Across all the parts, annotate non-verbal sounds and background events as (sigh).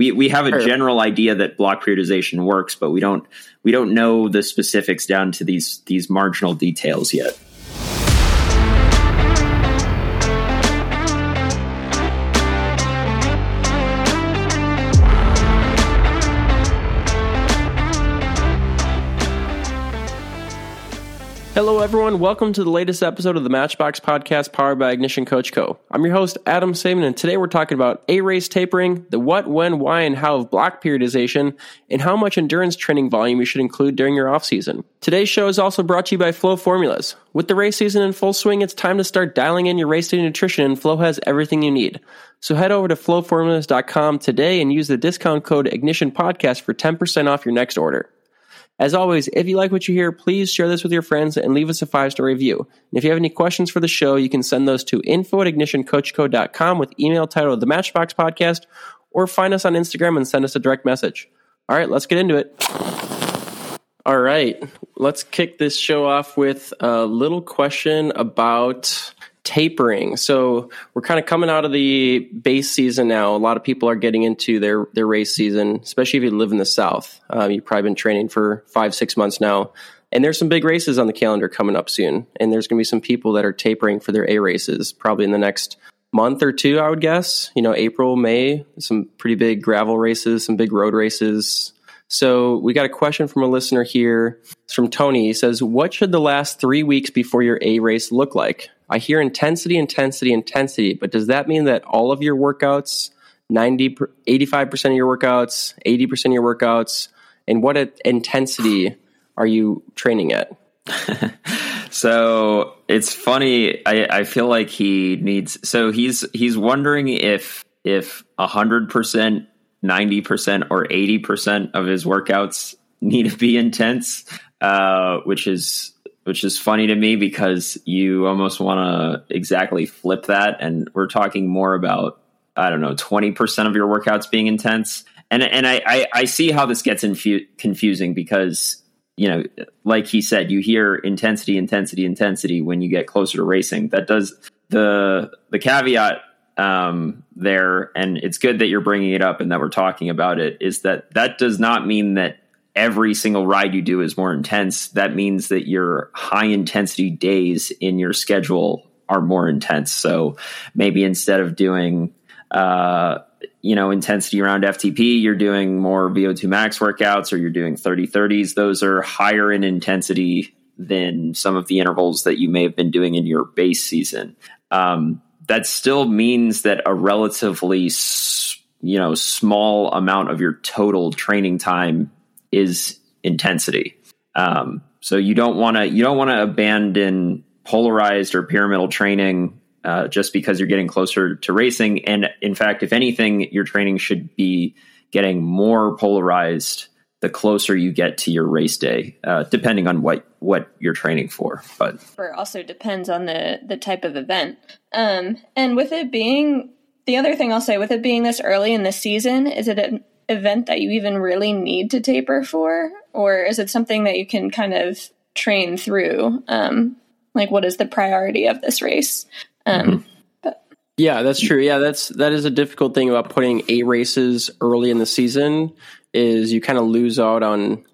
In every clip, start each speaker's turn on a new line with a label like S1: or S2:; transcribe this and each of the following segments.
S1: we we have a general idea that block periodization works, but we don't we don't know the specifics down to these these marginal details yet.
S2: Hello, everyone. Welcome to the latest episode of the Matchbox Podcast powered by Ignition Coach Co. I'm your host, Adam Saban, and today we're talking about A race tapering, the what, when, why, and how of block periodization, and how much endurance training volume you should include during your off season. Today's show is also brought to you by Flow Formulas. With the race season in full swing, it's time to start dialing in your race day nutrition, and Flow has everything you need. So head over to flowformulas.com today and use the discount code Ignition Podcast for 10% off your next order. As always, if you like what you hear, please share this with your friends and leave us a five star review. And if you have any questions for the show, you can send those to info at ignitioncoachco.com with email titled The Matchbox Podcast or find us on Instagram and send us a direct message. All right, let's get into it. All right, let's kick this show off with a little question about tapering. So we're kind of coming out of the base season now. A lot of people are getting into their their race season, especially if you live in the South. Um, you've probably been training for five six months now, and there's some big races on the calendar coming up soon. And there's going to be some people that are tapering for their A races probably in the next month or two. I would guess. You know, April, May, some pretty big gravel races, some big road races. So we got a question from a listener here. It's from Tony. He says, "What should the last three weeks before your A race look like?" I hear intensity, intensity, intensity, but does that mean that all of your workouts, 90, 85% of your workouts, 80% of your workouts, and what intensity are you training at? (laughs)
S1: so it's funny. I, I feel like he needs, so he's, he's wondering if, if hundred percent, 90% or 80% of his workouts need to be intense, uh, which is which is funny to me because you almost want to exactly flip that. And we're talking more about, I don't know, 20% of your workouts being intense. And, and I, I, I see how this gets infu- confusing because, you know, like he said, you hear intensity, intensity, intensity when you get closer to racing. That does the, the caveat um, there, and it's good that you're bringing it up and that we're talking about it, is that that does not mean that every single ride you do is more intense, that means that your high intensity days in your schedule are more intense. So maybe instead of doing, uh, you know, intensity around FTP, you're doing more VO2 max workouts or you're doing 30 30s. Those are higher in intensity than some of the intervals that you may have been doing in your base season. Um, that still means that a relatively, you know, small amount of your total training time is intensity. Um, so you don't want to you don't want to abandon polarized or pyramidal training uh, just because you're getting closer to racing. And in fact, if anything, your training should be getting more polarized the closer you get to your race day, uh, depending on what what you're training for. But
S3: also depends on the the type of event. Um, and with it being the other thing I'll say, with it being this early in the season, is it event that you even really need to taper for, or is it something that you can kind of train through? Um, like, what is the priority of this race? Um, mm-hmm.
S2: but. Yeah, that's true. Yeah, that's that is a difficult thing about putting A races early in the season is you kind of lose out on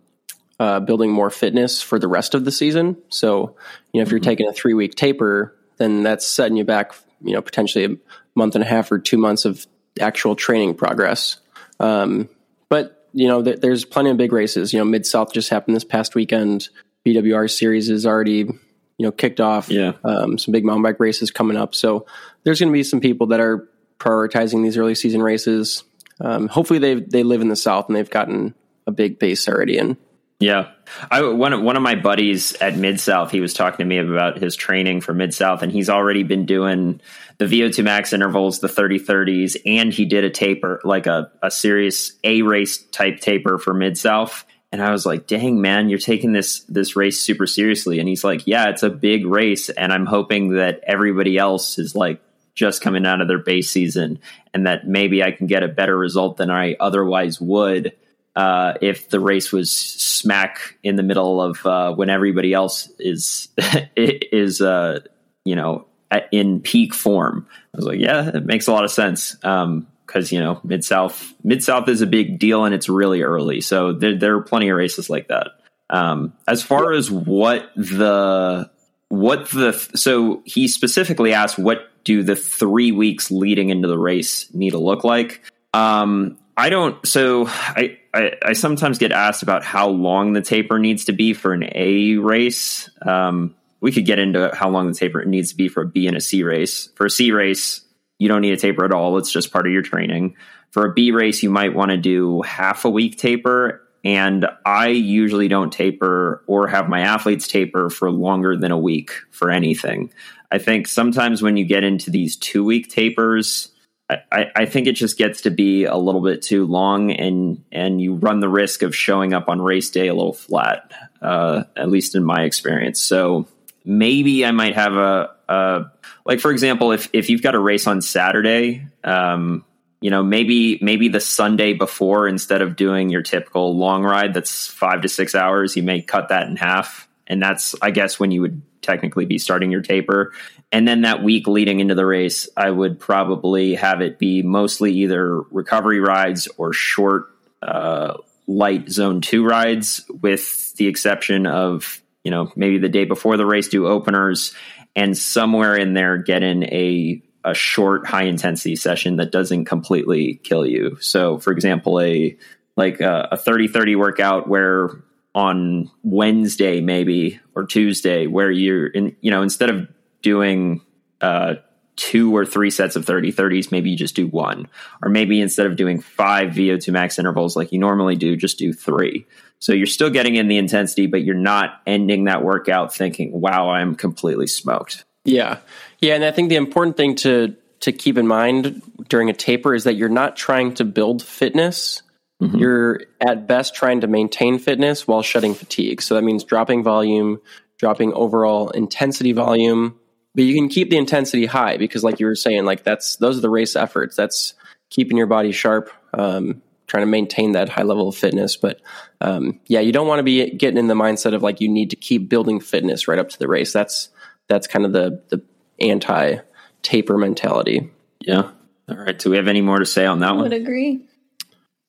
S2: uh, building more fitness for the rest of the season. So, you know, if you're mm-hmm. taking a three week taper, then that's setting you back, you know, potentially a month and a half or two months of actual training progress. Um, but you know, th- there's plenty of big races. You know, Mid South just happened this past weekend. BWR series is already you know kicked off.
S1: Yeah,
S2: um, some big mountain bike races coming up. So there's going to be some people that are prioritizing these early season races. Um, hopefully they they live in the South and they've gotten a big base already in.
S1: Yeah, I one one of my buddies at Mid South, he was talking to me about his training for Mid South, and he's already been doing the VO2 max intervals, the 30 30s, and he did a taper, like a, a serious A race type taper for Mid South. And I was like, dang, man, you're taking this this race super seriously. And he's like, yeah, it's a big race. And I'm hoping that everybody else is like just coming out of their base season and that maybe I can get a better result than I otherwise would uh, if the race was smack in the middle of uh, when everybody else is (laughs) is uh, you know in peak form. I was like, yeah, it makes a lot of sense. Um, because you know mid south mid south is a big deal and it's really early, so there there are plenty of races like that. Um, as far as what the what the so he specifically asked what do the three weeks leading into the race need to look like um i don't so I, I i sometimes get asked about how long the taper needs to be for an a race. Um we could get into how long the taper needs to be for a b and a c race. For a c race you don't need a taper at all. It's just part of your training. For a b race you might want to do half a week taper and I usually don't taper or have my athletes taper for longer than a week for anything. I think sometimes when you get into these two week tapers, I, I, think it just gets to be a little bit too long, and and you run the risk of showing up on race day a little flat. Uh, at least in my experience. So maybe I might have a, a like for example, if if you've got a race on Saturday, um, you know maybe maybe the sunday before instead of doing your typical long ride that's five to six hours you may cut that in half and that's i guess when you would technically be starting your taper and then that week leading into the race i would probably have it be mostly either recovery rides or short uh, light zone two rides with the exception of you know maybe the day before the race do openers and somewhere in there get in a a short high intensity session that doesn't completely kill you. So for example, a like a, a 30 30 workout where on Wednesday maybe or Tuesday where you're in you know instead of doing uh two or three sets of 30 30s maybe you just do one. Or maybe instead of doing five vo2 max intervals like you normally do just do three. So you're still getting in the intensity but you're not ending that workout thinking wow i'm completely smoked.
S2: Yeah. Yeah, and I think the important thing to to keep in mind during a taper is that you're not trying to build fitness. Mm-hmm. You're at best trying to maintain fitness while shedding fatigue. So that means dropping volume, dropping overall intensity volume, but you can keep the intensity high because like you were saying like that's those are the race efforts. That's keeping your body sharp, um, trying to maintain that high level of fitness. But um, yeah, you don't want to be getting in the mindset of like you need to keep building fitness right up to the race. That's that's kind of the the anti taper mentality.
S1: Yeah. All right. Do we have any more to say on that
S3: I
S1: one?
S3: Would agree.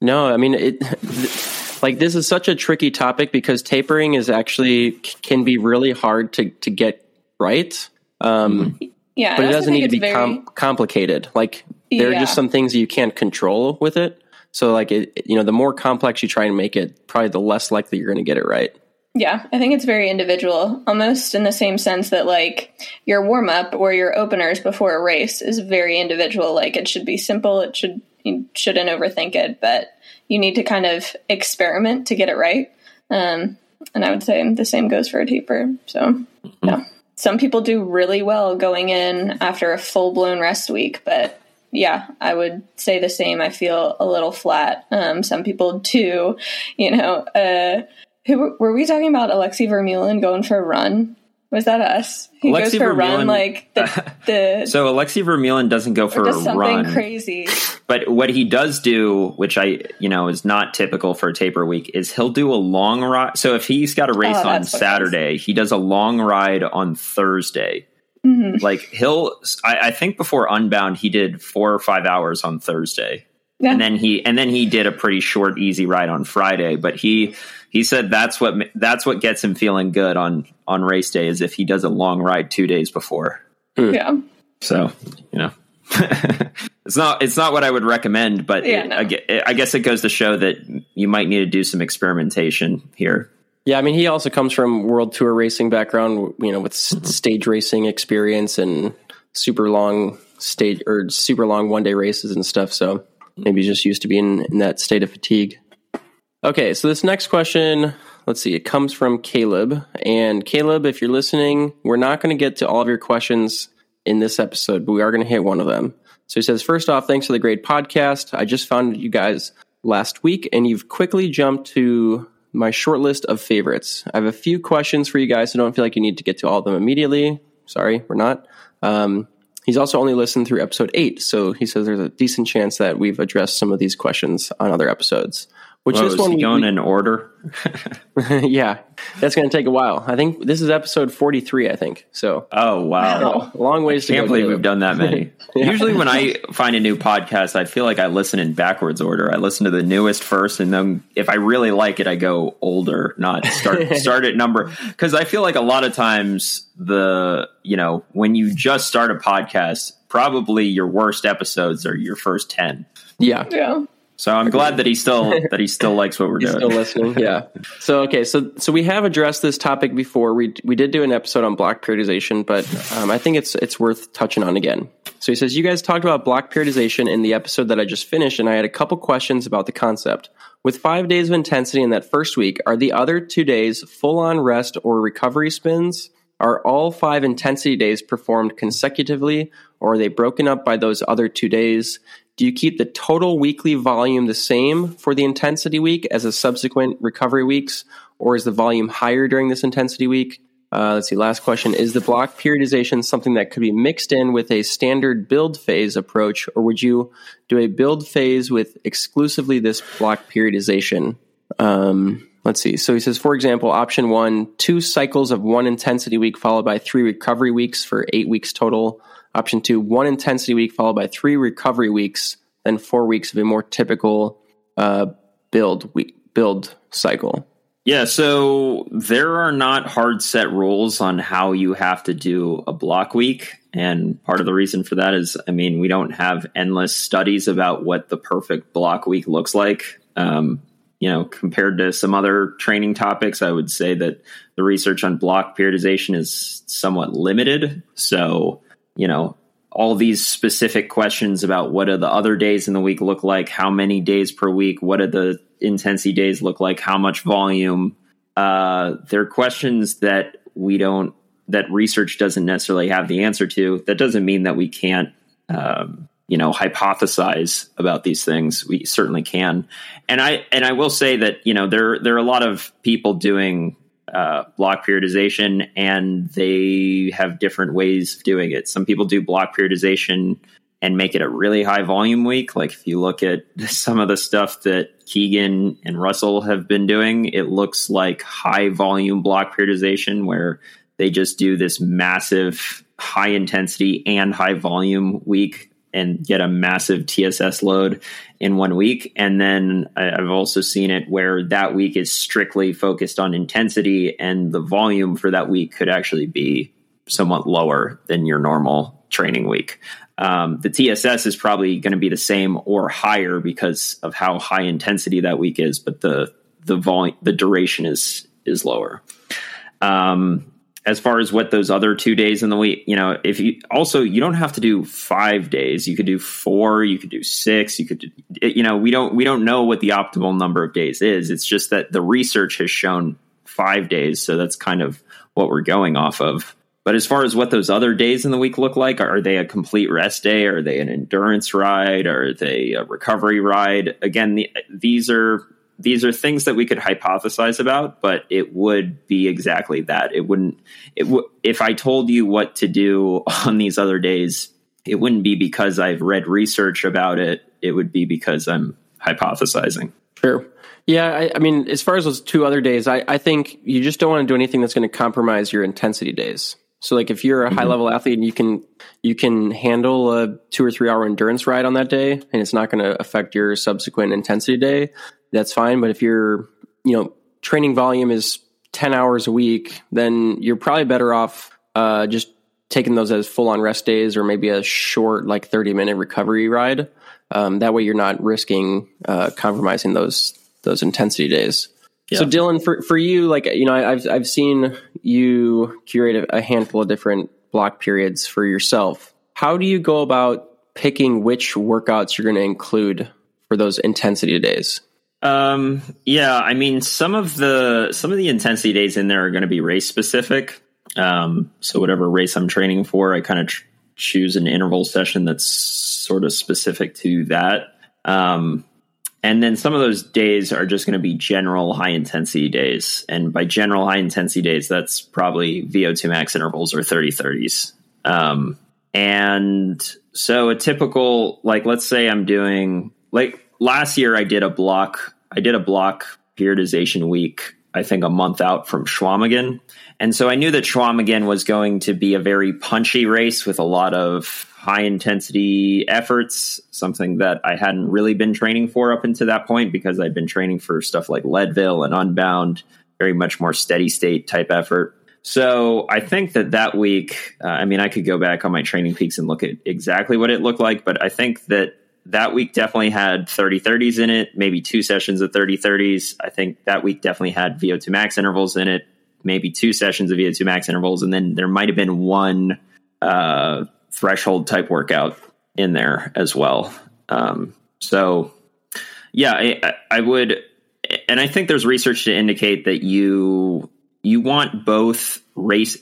S2: No, I mean it. (laughs) like this is such a tricky topic because tapering is actually can be really hard to to get right. Um,
S3: mm-hmm. yeah,
S2: but it doesn't need to be very... com- complicated. Like there yeah. are just some things you can't control with it. So like it, you know, the more complex you try and make it, probably the less likely you're going to get it right.
S3: Yeah, I think it's very individual, almost in the same sense that like your warm up or your openers before a race is very individual. Like it should be simple. It should you shouldn't overthink it, but you need to kind of experiment to get it right. Um, and I would say the same goes for a taper. So mm-hmm. yeah, some people do really well going in after a full blown rest week, but yeah, I would say the same. I feel a little flat. Um, some people do, you know, uh, who were we talking about? Alexey Vermeulen going for a run? Was that us? He Alexey goes for Vermeulen, a run like the, the (laughs)
S1: So Alexey Vermeulen doesn't go for a something run.
S3: crazy.
S1: But what he does do, which I you know is not typical for a taper week, is he'll do a long ride. So if he's got a race oh, on Saturday, he does a long ride on Thursday. Mm-hmm. Like he'll, I, I, think before Unbound, he did four or five hours on Thursday, yeah. and then he and then he did a pretty short, easy ride on Friday. But he he said that's what that's what gets him feeling good on on race day is if he does a long ride two days before.
S3: Hmm. Yeah.
S1: So you know, (laughs) it's not it's not what I would recommend, but yeah, it, no. I, I guess it goes to show that you might need to do some experimentation here.
S2: Yeah, I mean, he also comes from world tour racing background, you know, with mm-hmm. stage racing experience and super long stage or super long one day races and stuff. So maybe he's just used to being in that state of fatigue. Okay, so this next question, let's see, it comes from Caleb. And Caleb, if you're listening, we're not going to get to all of your questions in this episode, but we are going to hit one of them. So he says, First off, thanks for the great podcast. I just found you guys last week, and you've quickly jumped to my short list of favorites. I have a few questions for you guys, so don't feel like you need to get to all of them immediately. Sorry, we're not. Um, he's also only listened through episode eight, so he says there's a decent chance that we've addressed some of these questions on other episodes. Which
S1: Well,
S2: this
S1: is
S2: one
S1: he
S2: we-
S1: going in order? (laughs)
S2: yeah, that's going to take a while. I think this is episode 43, I think. So,
S1: Oh wow!
S2: a long ways to
S1: Can't
S2: go.
S1: believe we've done that many. (laughs) Usually, when I find a new podcast, I feel like I listen in backwards order. I listen to the newest first, and then if I really like it, I go older, not start (laughs) start at number. Because I feel like a lot of times the you know when you just start a podcast, probably your worst episodes are your first ten.
S2: Yeah.
S3: Yeah.
S1: So I'm glad that he still (laughs) that he still likes what we're
S2: He's
S1: doing.
S2: still listening. Yeah. (laughs) So okay, so so we have addressed this topic before. We we did do an episode on block periodization, but um, I think it's it's worth touching on again. So he says you guys talked about block periodization in the episode that I just finished, and I had a couple questions about the concept. With five days of intensity in that first week, are the other two days full on rest or recovery spins? Are all five intensity days performed consecutively, or are they broken up by those other two days? Do you keep the total weekly volume the same for the intensity week as the subsequent recovery weeks, or is the volume higher during this intensity week? Uh, let's see. Last question: Is the block periodization something that could be mixed in with a standard build phase approach, or would you do a build phase with exclusively this block periodization? Um, let's see. So he says, for example, option one: two cycles of one intensity week followed by three recovery weeks for eight weeks total. Option two: one intensity week followed by three recovery weeks, then four weeks of a more typical uh, build week build cycle.
S1: Yeah, so there are not hard set rules on how you have to do a block week. And part of the reason for that is, I mean, we don't have endless studies about what the perfect block week looks like. Um, you know, compared to some other training topics, I would say that the research on block periodization is somewhat limited. So, you know, all these specific questions about what do the other days in the week look like, how many days per week, what do the intensity days look like, how much volume. Uh, they're questions that we don't, that research doesn't necessarily have the answer to. That doesn't mean that we can't, um, you know, hypothesize about these things. We certainly can. And I, and I will say that, you know, there, there are a lot of people doing uh, block periodization and they have different ways of doing it. Some people do block periodization and make it a really high volume week. Like if you look at (laughs) some of the stuff that Keegan and Russell have been doing, it looks like high volume block periodization where they just do this massive high intensity and high volume week and get a massive TSS load in one week. And then I've also seen it where that week is strictly focused on intensity and the volume for that week could actually be somewhat lower than your normal training week. Um, the TSS is probably going to be the same or higher because of how high intensity that week is, but the the volume the duration is is lower. Um, as far as what those other two days in the week, you know, if you also you don't have to do five days, you could do four, you could do six, you could, you know, we don't we don't know what the optimal number of days is. It's just that the research has shown five days, so that's kind of what we're going off of. But as far as what those other days in the week look like, are they a complete rest day? Are they an endurance ride? Are they a recovery ride? Again, the, these are these are things that we could hypothesize about, but it would be exactly that. It wouldn't. It w- if I told you what to do (laughs) on these other days, it wouldn't be because I've read research about it. It would be because I'm hypothesizing.
S2: Sure. Yeah, I, I mean, as far as those two other days, I, I think you just don't want to do anything that's going to compromise your intensity days. So, like, if you're a mm-hmm. high level athlete and you can you can handle a two or three hour endurance ride on that day, and it's not going to affect your subsequent intensity day, that's fine. But if your you know training volume is ten hours a week, then you're probably better off uh, just taking those as full on rest days or maybe a short like 30 minute recovery ride. Um, that way you're not risking uh, compromising those those intensity days. So dylan for, for you like you know I, i've i've seen you curate a, a handful of different block periods for yourself. How do you go about picking which workouts you're going to include for those intensity days
S1: Um, yeah, I mean, some of the some of the intensity days in there are going to be race specific. Um, so whatever race I'm training for, I kind of tr- choose an interval session that's sort of specific to that. Um, and then some of those days are just going to be general high intensity days. And by general high intensity days, that's probably VO2 max intervals or 30 30s. Um, and so a typical, like, let's say I'm doing, like, last year I did a block I did a block periodization week, I think a month out from Chequamegon. And so I knew that Chequamegon was going to be a very punchy race with a lot of high intensity efforts, something that I hadn't really been training for up until that point because I'd been training for stuff like Leadville and Unbound, very much more steady state type effort. So I think that that week, uh, I mean, I could go back on my TrainingPeaks and look at exactly what it looked like, but I think that that week definitely had 30 30s in it, maybe two sessions of 30 30s. I think that week definitely had VO2 max intervals in it, maybe two sessions of VO2 max intervals. And then there might have been one uh, threshold type workout in there as well. Um, so, yeah, I, I would, and I think there's research to indicate that you you want both race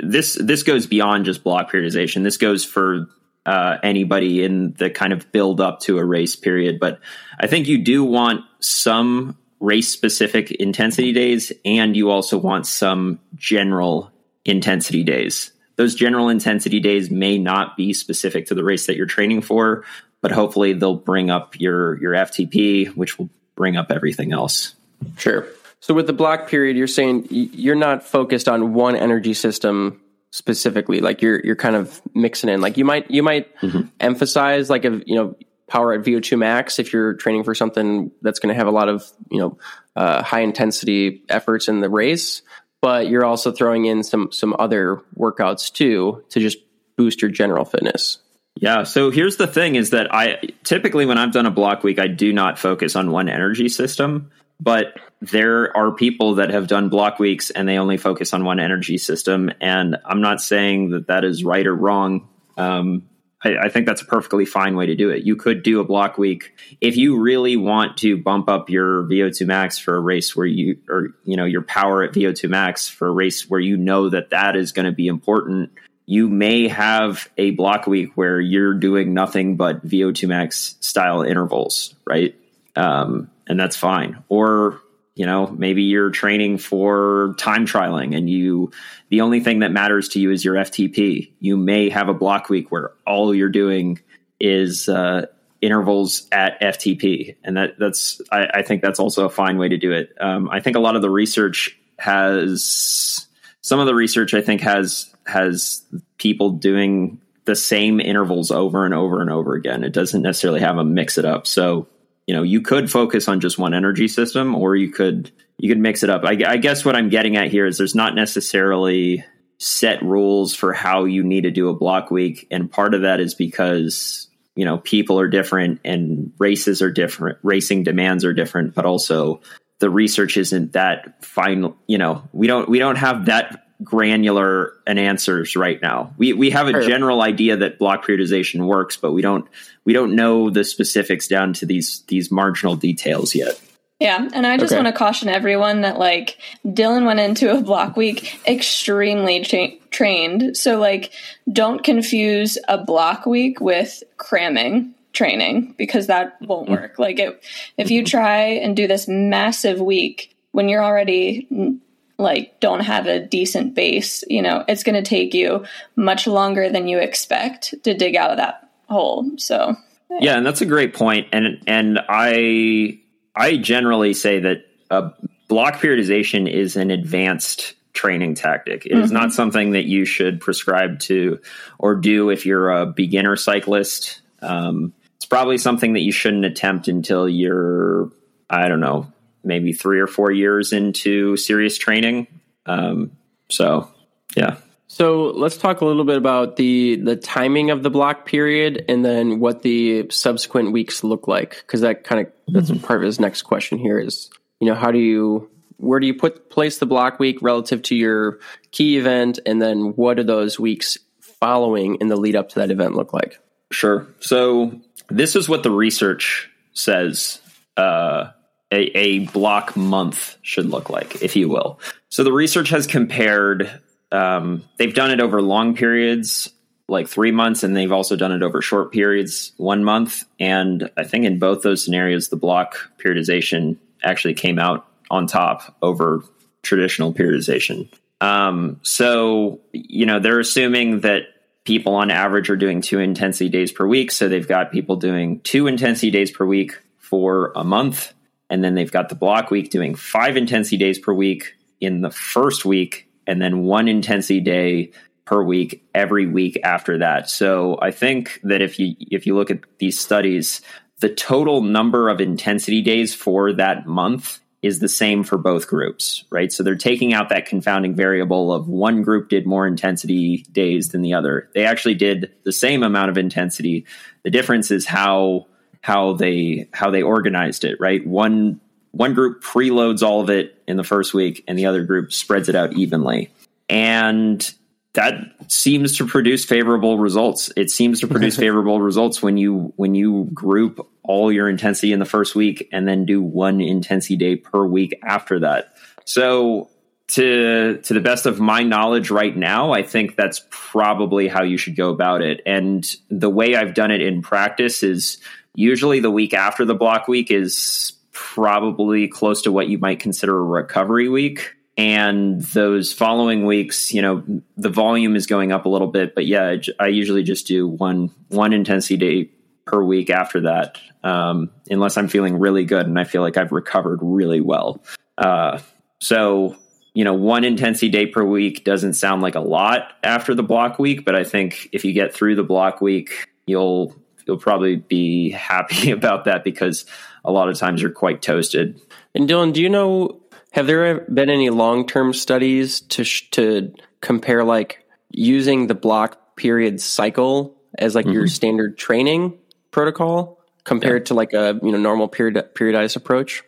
S1: this this goes beyond just block periodization this goes for uh, anybody in the kind of build up to a race period. But I think you do want some race specific intensity days, and you also want some general intensity days. Those general intensity days may not be specific to the race that you're training for, but hopefully they'll bring up your your FTP, which will bring up everything else.
S2: Sure. So with the block period, you're saying you're not focused on one energy system specifically like you're you're kind of mixing in like you might you might mm-hmm. emphasize like a you know power at VO2 max if you're training for something that's going to have a lot of you know uh, high intensity efforts in the race but you're also throwing in some some other workouts too to just boost your general fitness
S1: yeah so here's the thing is that i typically when i've done a block week i do not focus on one energy system but there are people that have done block weeks and they only focus on one energy system. And I'm not saying that that is right or wrong. Um, I, I, think that's a perfectly fine way to do it. You could do a block week if you really want to bump up your VO2 max for a race where you, or you know, your power at VO2 max for a race where you know that that is going to be important. You may have a block week where you're doing nothing but VO2 max style intervals, right? Um, and that's fine. Or you know maybe you're training for time trialing and you the only thing that matters to you is your ftp you may have a block week where all you're doing is uh, intervals at ftp and that that's I, I, think that's also a fine way to do it. Um, i think a lot of the research has some of the research i think has has people doing the same intervals over and over and over again. It doesn't necessarily have a mix it up. So you know you could focus on just one energy system or you could you could mix it up. I, I, guess what i'm getting at here is there's not necessarily set rules for how you need to do a block week. And part of that is because you know people are different and races are different racing demands are different but also the research isn't that final you know we don't we don't have that granular an answers right now. We we have a general idea that block periodization works, but we don't we don't know the specifics down to these these marginal details yet.
S3: Yeah, and I just okay. want to caution everyone that like Dylan went into a block week extremely tra- trained. So like don't confuse a block week with cramming training because that won't work. Like it, if you (laughs) try and do this massive week when you're already like don't have a decent base, you know, it's going to take you much longer than you expect to dig out of that hole. So
S1: yeah. yeah, and that's a great point. And and I I generally say that a block periodization is an advanced training tactic. It mm-hmm. is not something that you should prescribe to or do if you're a beginner cyclist. Um, it's probably something that you shouldn't attempt until you're I don't know maybe three or four years into serious training. Um, so, yeah.
S2: So let's talk a little bit about the the timing of the block period, and then what the subsequent weeks look like, because that kind of that's mm-hmm. part of his next question here is, you know, how do you where do you put place the block week relative to your key event, and then what do those weeks following in the lead up to that event look like?
S1: Sure. So this is what the research says uh, a, a block month should look like, if you will. So the research has compared, um, they've done it over long periods, like three months, and they've also done it over short periods, one month. And I think in both those scenarios, the block periodization actually came out on top over traditional periodization. Um, so, you know, they're assuming that people on average are doing two intensity days per week. So they've got people doing two intensity days per week for a month and then they've got the block week doing five intensity days per week in the first week, and then one intensity day per week every week after that. So I think that if you if you look at these studies, the total number of intensity days for that month is the same for both groups, right? So they're taking out that confounding variable of one group did more intensity days than the other. They actually did the same amount of intensity. The difference is how how they how they organized it, right? One one group preloads all of it in the first week and the other group spreads it out evenly. And that seems to produce favorable results. It seems to produce (laughs) favorable results when you when you group all your intensity in the first week and then do one intensity day per week after that. So to to the best of my knowledge right now, I think that's probably how you should go about it. And the way I've done it in practice is usually the week after the block week is probably close to what you might consider a recovery week. And those following weeks you know the volume is going up a little bit but yeah i usually just do one one intensity day per week after that um, unless i'm feeling really good and i feel like i've recovered really well. Uh, so you know one intensity day per week doesn't sound like a lot after the block week but i think if you get through the block week you'll you'll probably be happy (laughs) about that because a lot of times you're quite toasted
S2: and dylan do you know have there been any long term studies to sh- to compare like using the block period cycle as like mm-hmm. your standard training protocol compared yeah. to like a you know normal period periodized approach?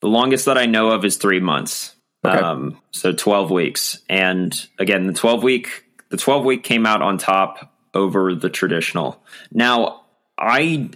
S1: The longest that I know of is three months. Okay. Um, so twelve weeks, and again, the twelve week the twelve week came out on top over the traditional. Now, I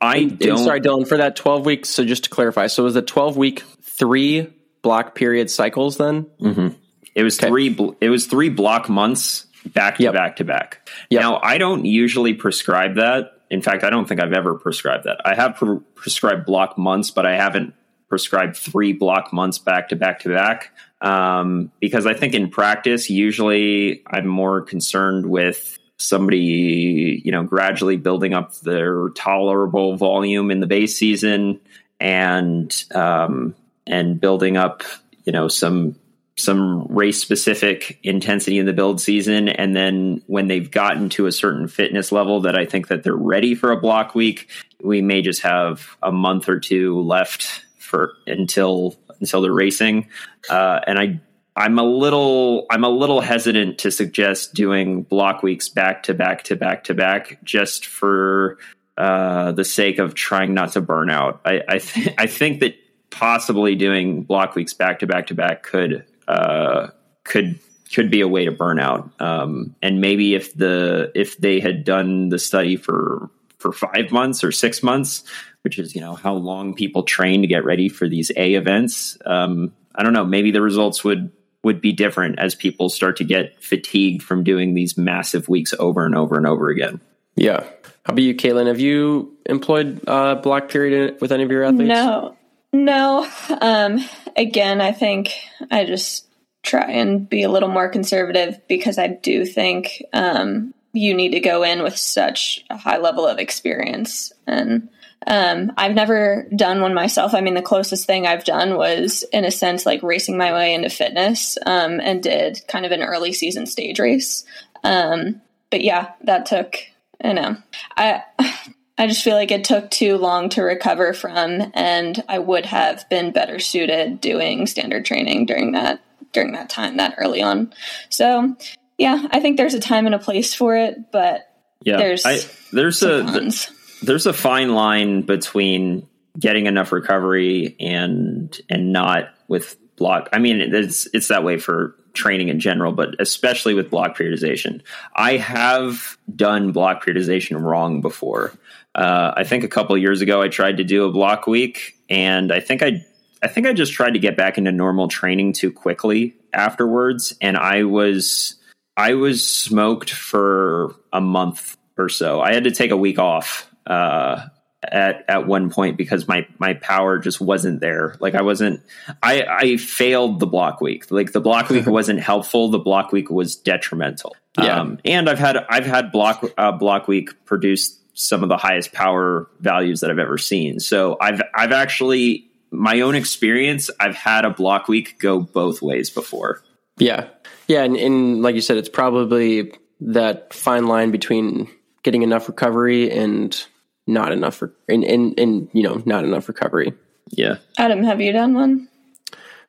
S1: I don't.
S2: Sorry, Dylan, for that twelve weeks. So just to clarify, so it was the twelve week three block period cycles then?
S1: Mm-hmm. It was okay. three. It was three block months back to yep. back to back. Yep. Now I don't usually prescribe that. In fact, I don't think I've ever prescribed that. I have pre- prescribed block months, but I haven't prescribed three block months back to back to back um, because I think in practice, usually I'm more concerned with somebody, you know, gradually building up their tolerable volume in the base season and um, and building up, you know, some some race specific intensity in the build season and then when they've gotten to a certain fitness level that I think that they're ready for a block week, we may just have a month or two left for until until they're racing. Uh, and I I'm a little I'm a little hesitant to suggest doing block weeks back to back to back to back just for uh, the sake of trying not to burn out. I I, th- (laughs) I think that possibly doing block weeks back to back to back could uh, could could be a way to burn out. Um, and maybe if the if they had done the study for for five months or six months, which is you know how long people train to get ready for these A events. Um, I don't know. Maybe the results would would be different as people start to get fatigued from doing these massive weeks over and over and over again.
S2: Yeah. How about you, Caitlin? Have you employed uh, block period with any of your athletes?
S3: No, no. Um, again, I think I just try and be a little more conservative because I do think um, you need to go in with such a high level of experience. And um, I've never done one myself. I mean, the closest thing I've done was, in a sense, like racing my way into fitness um, and did kind of an early season stage race. Um, but yeah, that took, I know. I (sighs) I just feel like it took too long to recover from, and I would have been better suited doing standard training during that during that time that early on. So, yeah, I think there's a time and a place for it, but yeah, there's I,
S1: there's a cons. There's a fine line between getting enough recovery and and not with block. I mean, it's it's that way for training in general, but especially with block periodization. I have done block periodization wrong before. Uh, I think a couple years ago I tried to do a block week, and I think I I think I just tried to get back into normal training too quickly afterwards, and I was I was smoked for a month or so. I had to take a week off uh, at at one point because my my power just wasn't there. Like I wasn't. I I failed the block week. Like the block week (laughs) wasn't helpful. The block week was detrimental. Yeah. Um, and I've had I've had block uh, block week produce some of the highest power values that I've ever seen. So I've I've actually my own experience, I've had a block week go both ways before.
S2: Yeah. Yeah. And, and like you said, it's probably that fine line between getting enough recovery and not enough, for, and, and, and, you know, not enough recovery.
S1: Yeah.
S3: Adam, have you done one?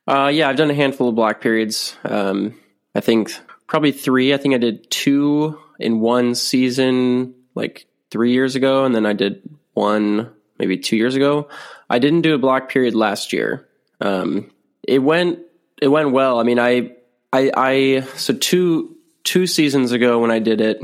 S2: Uh, yeah, I've done a handful of block periods. Um, I think probably three. I think I did two in one season, like three years ago, and then I did one maybe two years ago. I didn't do a block period last year. Um, it went it went well. I mean, I I I so two two seasons ago when I did it,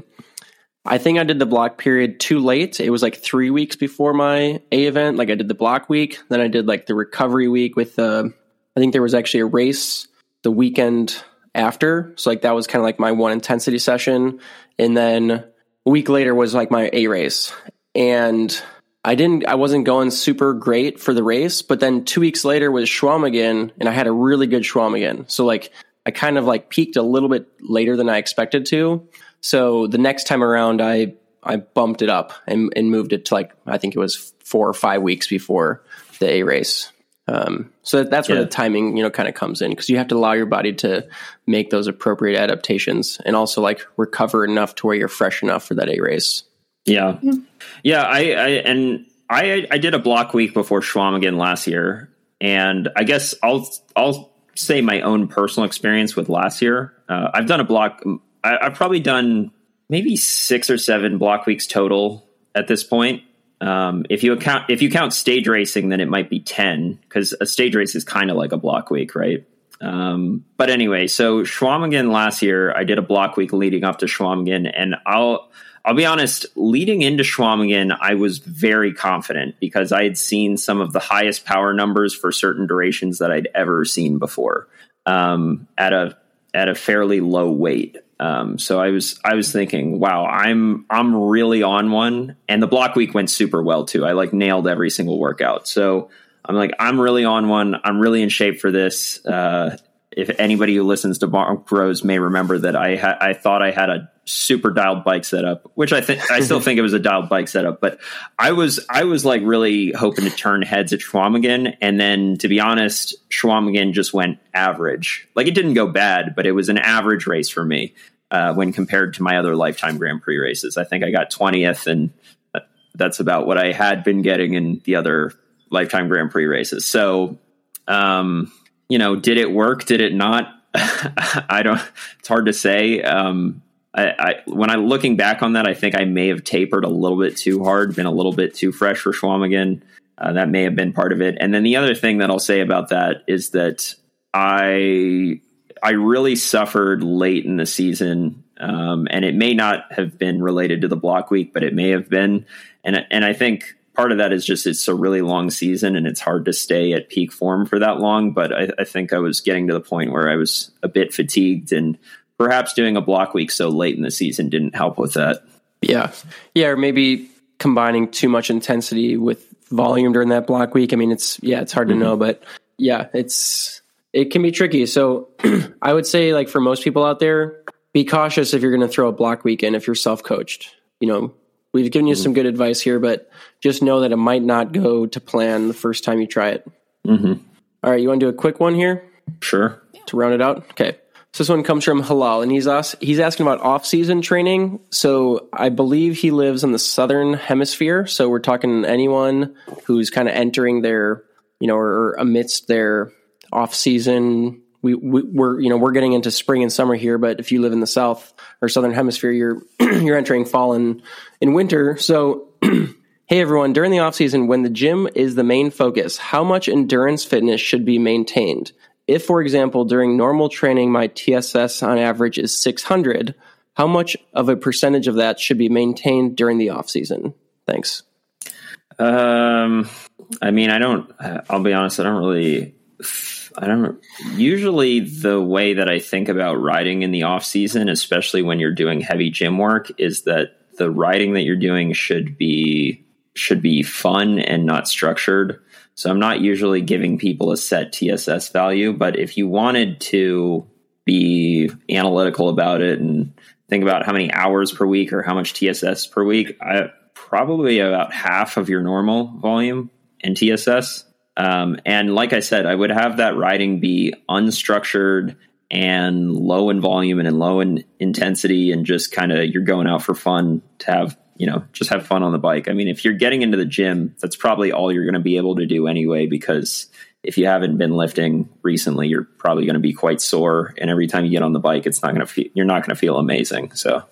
S2: I think I did the block period too late. It was like three weeks before my A event. Like I did the block week, then I did like the recovery week with the. I think there was actually a race the weekend after. So like that was kind of like my one intensity session, and then a week later was like my A race, and I didn't. I wasn't going super great for the race, but then two weeks later was Chequamegon, and I had a really good Chequamegon. So like I kind of like peaked a little bit later than I expected to. So the next time around, I I bumped it up and, and moved it to like I think it was four or five weeks before the A race. Um, so that's where
S1: Yeah.
S2: the timing, you know, kind of comes in because you have to allow your body to make those appropriate adaptations and also like recover enough to where you're fresh enough for that A race.
S1: Yeah, yeah. I, I and I I did a block week before Chequamegon last year, and I guess I'll I'll say my own personal experience with last year. Uh, I've done a block. I, I've probably done maybe six or seven block weeks total at this point. Um, if you account if you count stage racing, then it might be ten because a stage race is kind of like a block week, right? Um, but anyway, so Chequamegon last year, I did a block week leading up to Chequamegon, and I'll I'll be honest, leading into Chequamegon, I was very confident because I had seen some of the highest power numbers for certain durations that I'd ever seen before um, at a at a fairly low weight. Um, so I was I was thinking, wow, I'm I'm really on one, and the block week went super well too. I like nailed every single workout. So I'm like, I'm really on one. I'm really in shape for this. Uh, if anybody who listens to Bonk Bros may remember that I ha- I thought I had a super dialed bike setup, which I think I still think it was a dialed bike setup, but I was I was like really hoping to turn heads at Chequamegon, and then to be honest, Chequamegon just went average. Like it didn't go bad, but it was an average race for me uh, when compared to my other Life Time Grand Prix races. I think I got twentieth, and that's about what I had been getting in the other Life Time Grand Prix races. So, um, you know, did it work? Did it not? (laughs) I don't. It's hard to say. Um, I, I when I'm looking back on that, I think I may have tapered a little bit too hard, been a little bit too fresh for Chequamegon. Uh, that may have been part of it. And then the other thing that I'll say about that is that I I really suffered late in the season, um, and it may not have been related to the block week, but it may have been. And and I think part of that is just it's a really long season, and it's hard to stay at peak form for that long. But I, I think I was getting to the point where I was a bit fatigued, and perhaps doing a block week so late in the season didn't help with that.
S2: Yeah. Yeah. Or maybe combining too much intensity with volume during that block week. I mean, it's, yeah, it's hard to know, but yeah, it's, it can be tricky. So (clears throat) I would say, like, for most people out there, be cautious if you're going to throw a block weekend if you're self coached. You know, we've given you some good advice here, but just know that it might not go to plan the first time you try it.
S1: Mm-hmm.
S2: All right. You want to do a quick one here?
S1: Sure.
S2: to round it out? Okay. So this one comes from Halal, and he's he's asking about off-season training. So I believe he lives in the southern hemisphere. So we're talking anyone who's kind of entering their, you know, or amidst their off-season. We, we we're you know we're getting into spring and summer here, but if you live in the south or southern hemisphere, you're (clears throat) you're entering fall and, and winter. So (clears throat) Hey everyone, during the off season, when the gym is the main focus, how much endurance fitness should be maintained? If, for example, during normal training, my TSS on average is 600, how much of a percentage of that should be maintained during the off season? Thanks.
S1: Um, I mean, I don't. I'll be honest. I don't really. I don't. Usually, the way that I think about riding in the off season, especially when you're doing heavy gym work, is that the riding that you're doing should be should be fun and not structured. So I'm not usually giving people a set TSS value, but if you wanted to be analytical about it and think about how many hours per week or how much TSS per week, I probably about half of your normal volume in TSS. Um, and like I said, I would have that riding be unstructured and low in volume and in low in intensity, and just kind of you're going out for fun to have you know just have fun on the bike. I mean, if you're getting into the gym, that's probably all you're going to be able to do anyway, because if you haven't been lifting recently, you're probably going to be quite sore, and every time you get on the bike, it's not going to feel you're not going to feel amazing. So,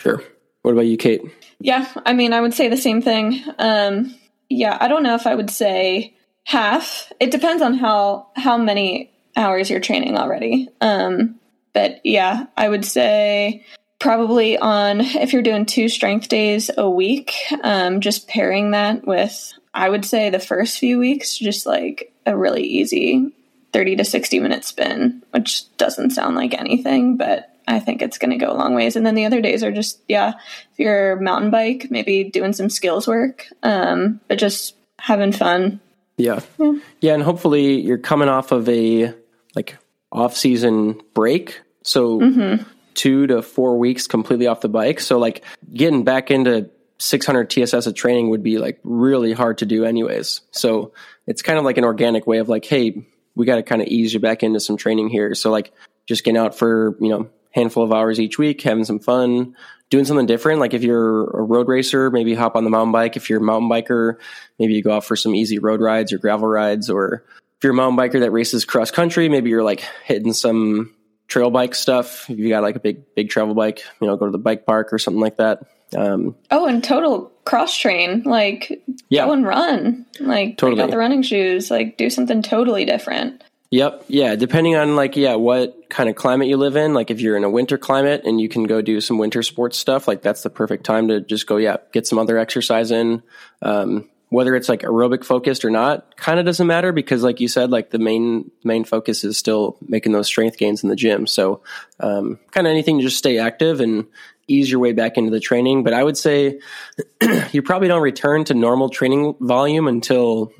S2: sure. What about you, Kate?
S3: Yeah, I mean, I would say the same thing. Um, yeah, I don't know if I would say half. It depends on how how many hours you're training already. Um, but yeah, I would say probably on if you're doing two strength days a week, um, just pairing that with I would say the first few weeks, just like a really easy 30 to 60 minute spin, which doesn't sound like anything, but I think it's going to go a long ways. And then the other days are just, yeah, if you're mountain bike, maybe doing some skills work, um, but just having fun.
S2: Yeah. yeah. Yeah. And hopefully you're coming off of a like off season break. So mm-hmm. Two to four weeks completely off the bike. So like getting back into 600 TSS of training would be like really hard to do anyways. So it's kind of like an organic way of like, hey, we got to kind of ease you back into some training here. So like just getting out for, you know, handful of hours each week, having some fun, doing something different. Like if you're a road racer, maybe hop on the mountain bike. If you're a mountain biker, maybe you go out for some easy road rides or gravel rides. Or if you're a mountain biker that races cross country, maybe you're like hitting some trail bike stuff. If you got like a big, big travel bike, you know, go to the bike park or something like that. Um,
S3: oh, and total cross train, like yeah. go and run, like totally. take out the running shoes, like do something totally different.
S2: Yep. Yeah. Depending on like, yeah, what kind of climate you live in. Like if you're in a winter climate and you can go do some winter sports stuff, like that's the perfect time to just go, yeah, get some other exercise in. Um, whether it's like aerobic focused or not kind of doesn't matter because like you said like the main main focus is still making those strength gains in the gym. So um, kind of anything to just stay active and ease your way back into the training. But i would say (clears throat) you probably don't return to normal training volume until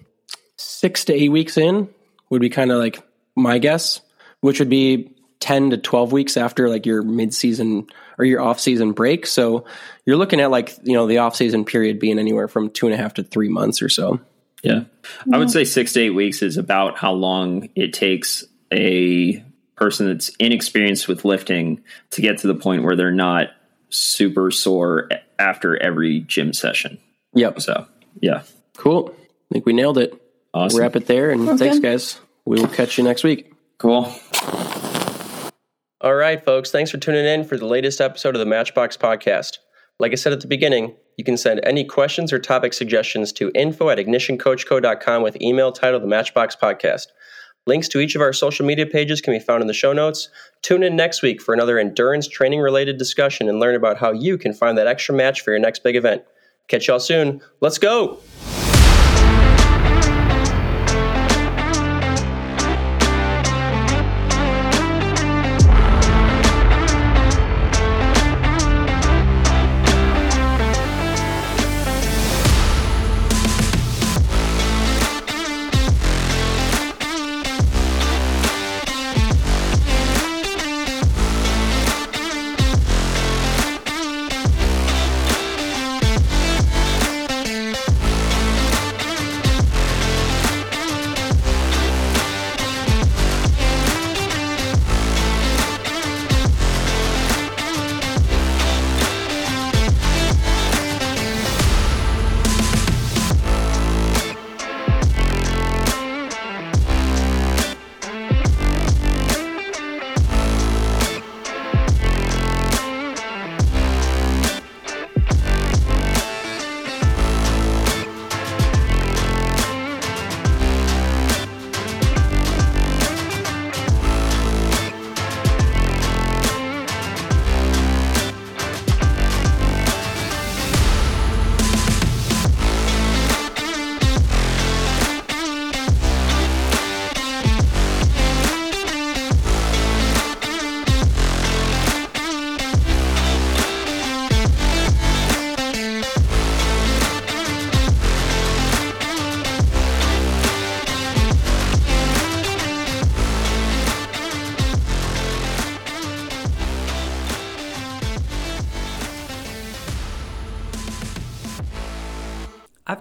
S2: six to eight weeks in would be kind of like my guess, which would be 10 to 12 weeks after like your mid-season or your off-season break. So you're looking at like, you know, the off-season period being anywhere from two and a half to three months or so.
S1: Yeah. I would say six to eight weeks is about how long it takes a person that's inexperienced with lifting to get to the point where they're not super sore after every gym session.
S2: Yep.
S1: So, yeah.
S2: Cool. I think we nailed it. Awesome. Wrap it there. And okay. thanks, guys. We will catch you next week.
S1: Cool.
S2: All right, folks. Thanks for tuning in for the latest episode of the Matchbox Podcast. Like I said at the beginning, you can send any questions or topic suggestions to info at ignitioncoachco.com with email titled The Matchbox Podcast. Links to each of our social media pages can be found in the show notes. Tune in next week for another endurance training related discussion and learn about how you can find that extra match for your next big event. Catch y'all soon. Let's go!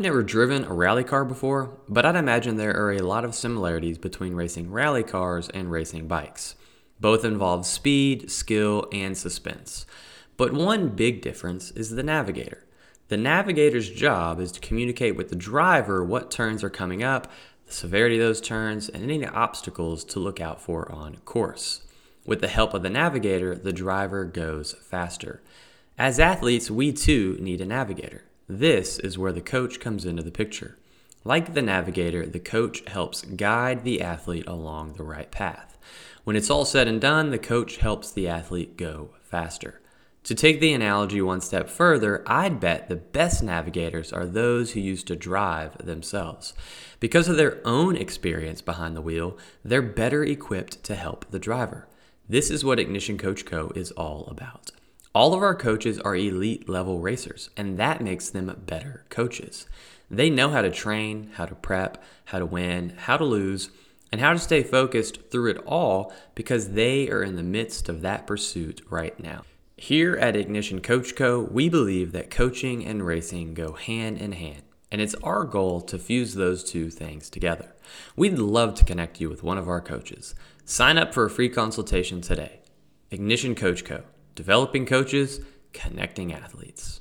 S4: Never driven a rally car before, but I'd imagine there are a lot of similarities between racing rally cars and racing bikes. Both involve speed, skill, and suspense. But one big difference is the navigator. The navigator's job is to communicate with the driver what turns are coming up, the severity of those turns, and any obstacles to look out for on course. With the help of the navigator, the driver goes faster. As athletes, we too need a navigator. This is where the coach comes into the picture. Like the navigator, the coach helps guide the athlete along the right path. When it's all said and done, the coach helps the athlete go faster. To take the analogy one step further, I'd bet the best navigators are those who used to drive themselves. Because of their own experience behind the wheel, they're better equipped to help the driver. This is what Ignition Coach Co. is all about. All of our coaches are elite level racers, and that makes them better coaches. They know how to train, how to prep, how to win, how to lose, and how to stay focused through it all because they are in the midst of that pursuit right now. Here at Ignition Coach Co., we believe that coaching and racing go hand in hand, and it's our goal to fuse those two things together. We'd love to connect you with one of our coaches. Sign up for a free consultation today. Ignition Coach Co., developing coaches, connecting athletes.